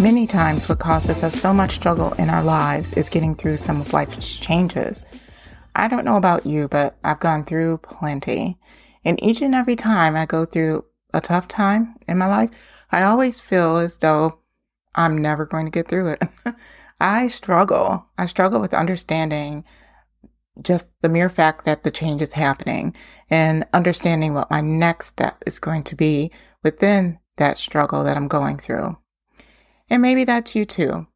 Many times, what causes us so much struggle in our lives is getting through some of life's changes. I don't know about you, but I've gone through plenty. And each and every time I go through a tough time in my life, I always feel as though I'm never going to get through it. I struggle. I struggle with understanding just the mere fact that the change is happening and understanding what my next step is going to be within that struggle that I'm going through. And maybe that's you too.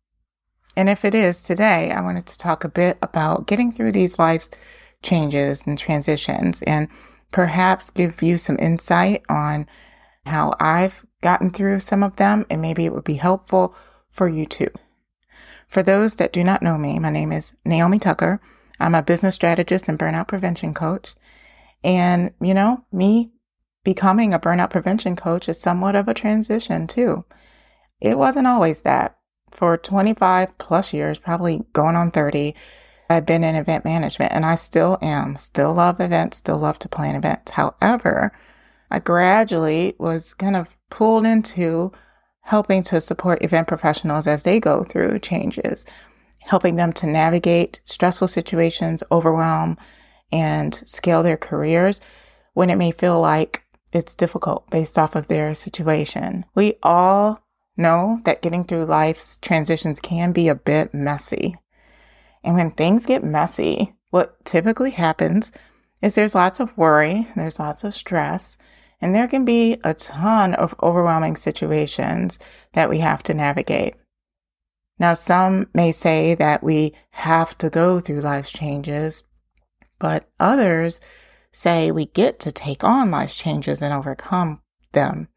And if it is today, I wanted to talk a bit about getting through these life's changes and transitions and perhaps give you some insight on how I've gotten through some of them and maybe it would be helpful for you too. For those that do not know me, my name is Naomi Tucker. I'm a business strategist and burnout prevention coach. And, you know, me becoming a burnout prevention coach is somewhat of a transition too. It wasn't always that. For 25 plus years, probably going on 30, I've been in event management and I still am. Still love events, still love to plan events. However, I gradually was kind of pulled into helping to support event professionals as they go through changes, helping them to navigate stressful situations, overwhelm, and scale their careers when it may feel like it's difficult based off of their situation. We all know that getting through life's transitions can be a bit messy. And when things get messy, what typically happens is there's lots of worry, there's lots of stress, and there can be a ton of overwhelming situations that we have to navigate. Now, some may say that we have to go through life's changes, but others say we get to take on life's changes and overcome them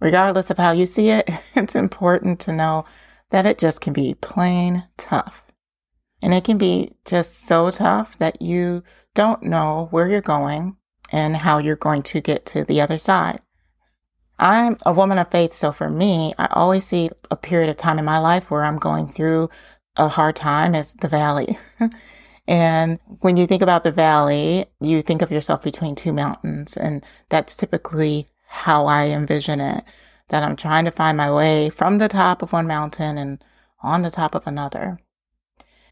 regardless of how you see it, it's important to know that it just can be plain tough. And it can be just so tough that you don't know where you're going and how you're going to get to the other side. I'm a woman of faith, so for me, I always see a period of time in my life where I'm going through a hard time as the valley. and when you think about the valley, you think of yourself between two mountains, and that's typically how I envision it. That I'm trying to find my way from the top of one mountain and on the top of another.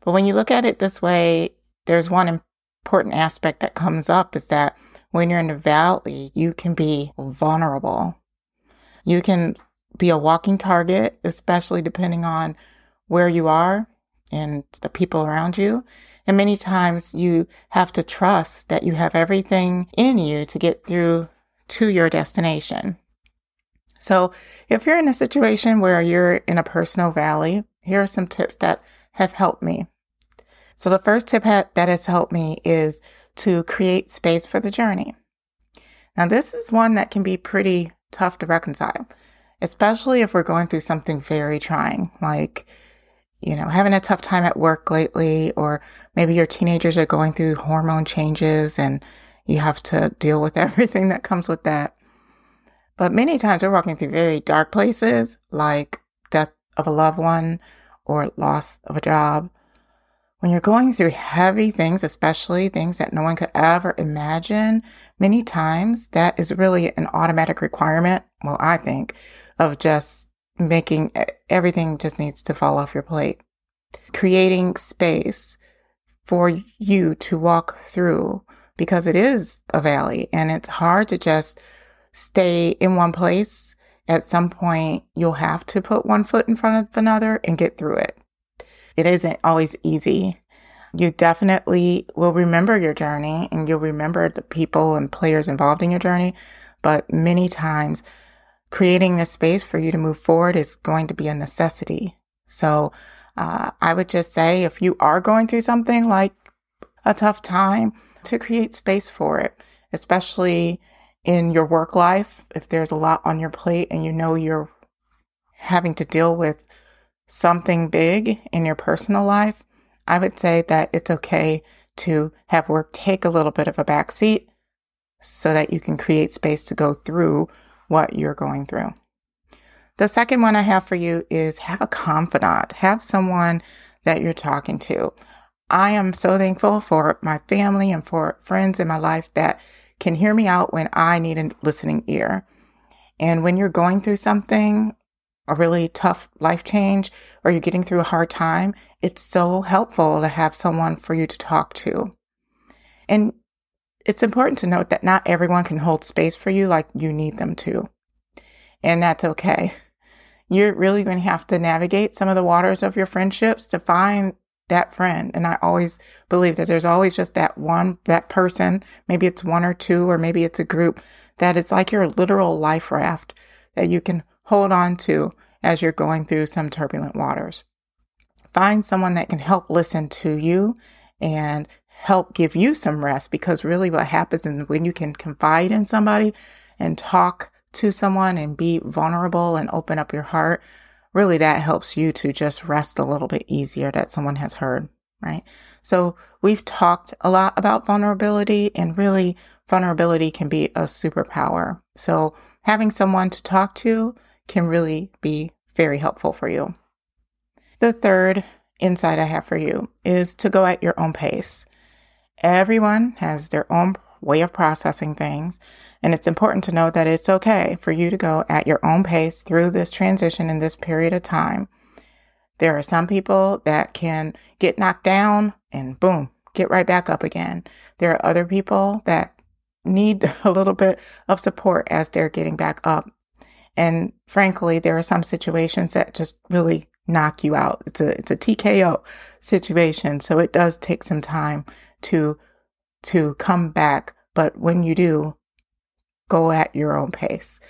But when you look at it this way, there's one important aspect that comes up is that when you're in the valley, you can be vulnerable. You can be a walking target, especially depending on where you are and the people around you. And many times you have to trust that you have everything in you to get through to your destination. So, if you're in a situation where you're in a personal valley, here are some tips that have helped me. So, the first tip that has helped me is to create space for the journey. Now, this is one that can be pretty tough to reconcile, especially if we're going through something very trying, like, you know, having a tough time at work lately, or maybe your teenagers are going through hormone changes and you have to deal with everything that comes with that. But many times we're walking through very dark places like death of a loved one or loss of a job. When you're going through heavy things, especially things that no one could ever imagine, many times that is really an automatic requirement. Well, I think of just making everything just needs to fall off your plate. Creating space for you to walk through because it is a valley and it's hard to just stay in one place. At some point, you'll have to put one foot in front of another and get through it. It isn't always easy. You definitely will remember your journey and you'll remember the people and players involved in your journey. But many times, creating the space for you to move forward is going to be a necessity. So, uh, I would just say if you are going through something like a tough time, to create space for it, especially in your work life. If there's a lot on your plate and you know you're having to deal with something big in your personal life, I would say that it's okay to have work take a little bit of a back seat so that you can create space to go through what you're going through. The second one I have for you is have a confidant, have someone that you're talking to. I am so thankful for my family and for friends in my life that can hear me out when I need a listening ear. And when you're going through something, a really tough life change, or you're getting through a hard time, it's so helpful to have someone for you to talk to. And it's important to note that not everyone can hold space for you like you need them to. And that's okay. You're really going to have to navigate some of the waters of your friendships to find that friend. And I always believe that there's always just that one, that person, maybe it's one or two, or maybe it's a group that it's like your literal life raft that you can hold on to as you're going through some turbulent waters. Find someone that can help listen to you and help give you some rest because really what happens is when you can confide in somebody and talk to someone and be vulnerable and open up your heart, really that helps you to just rest a little bit easier that someone has heard, right? So we've talked a lot about vulnerability and really vulnerability can be a superpower. So having someone to talk to can really be very helpful for you. The third insight I have for you is to go at your own pace. Everyone has their own way of processing things. And it's important to know that it's okay for you to go at your own pace through this transition in this period of time. There are some people that can get knocked down and boom, get right back up again. There are other people that need a little bit of support as they're getting back up. And frankly, there are some situations that just really knock you out. It's a, it's a TKO situation. So it does take some time to to come back. But when you do, go at your own pace.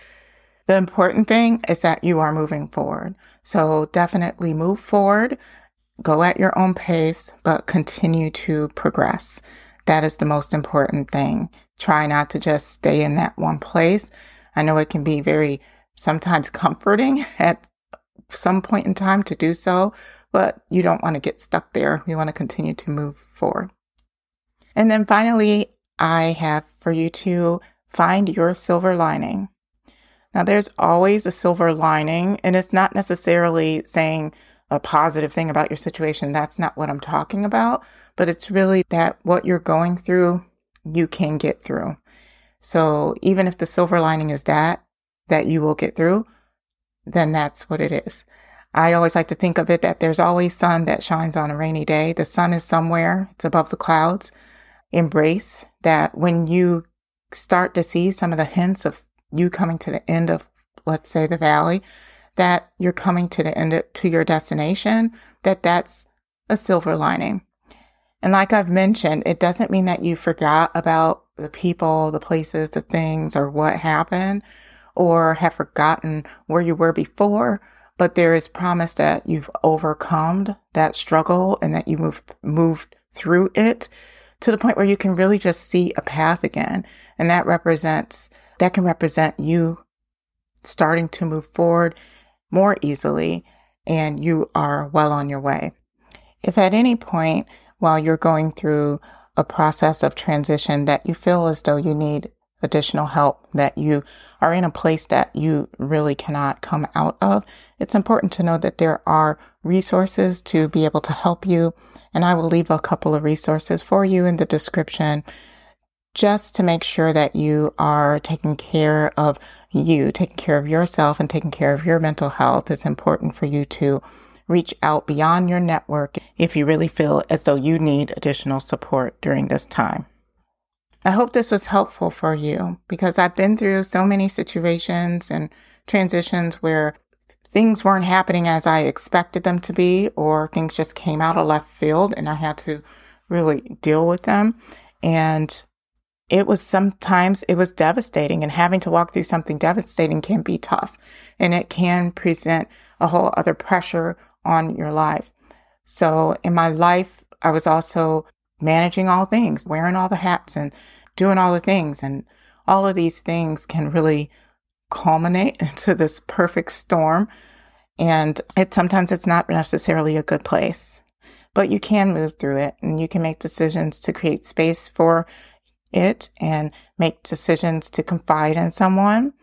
The important thing is that you are moving forward. So definitely move forward, go at your own pace, but continue to progress. That is the most important thing. Try not to just stay in that one place. I know it can be very sometimes comforting at some point in time to do so, but you don't want to get stuck there. You want to continue to move forward. And then finally, I have for you to find your silver lining. Now, there's always a silver lining, and it's not necessarily saying a positive thing about your situation. That's not what I'm talking about, but it's really that what you're going through, you can get through. So even if the silver lining is that, that you will get through, then that's what it is. I always like to think of it that there's always sun that shines on a rainy day. The sun is somewhere, it's above the clouds embrace that when you start to see some of the hints of you coming to the end of, let's say, the valley, that you're coming to the end of, to your destination, that that's a silver lining. And like I've mentioned, it doesn't mean that you forgot about the people, the places, the things, or what happened, or have forgotten where you were before. But there is promise that you've overcome that struggle and that you moved moved through it to the point where you can really just see a path again. And that represents, that can represent you starting to move forward more easily and you are well on your way. If at any point while you're going through a process of transition that you feel as though you need additional help, that you are in a place that you really cannot come out of, it's important to know that there are resources to be able to help you and I will leave a couple of resources for you in the description just to make sure that you are taking care of you, taking care of yourself and taking care of your mental health. It's important for you to reach out beyond your network if you really feel as though you need additional support during this time. I hope this was helpful for you because I've been through so many situations and transitions where things weren't happening as I expected them to be, or things just came out of left field and I had to really deal with them. And it was sometimes it was devastating and having to walk through something devastating can be tough and it can present a whole other pressure on your life. So in my life, I was also managing all things, wearing all the hats and doing all the things. And all of these things can really culminate into this perfect storm. And it sometimes it's not necessarily a good place, but you can move through it and you can make decisions to create space for it and make decisions to confide in someone.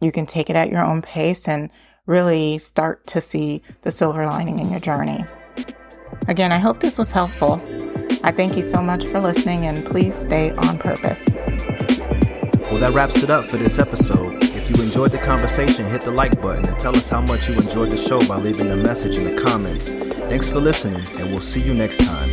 You can take it at your own pace and really start to see the silver lining in your journey. Again, I hope this was helpful. I thank you so much for listening and please stay on purpose. Well, that wraps it up for this episode. If you enjoyed the conversation, hit the like button and tell us how much you enjoyed the show by leaving a message in the comments. Thanks for listening, and we'll see you next time.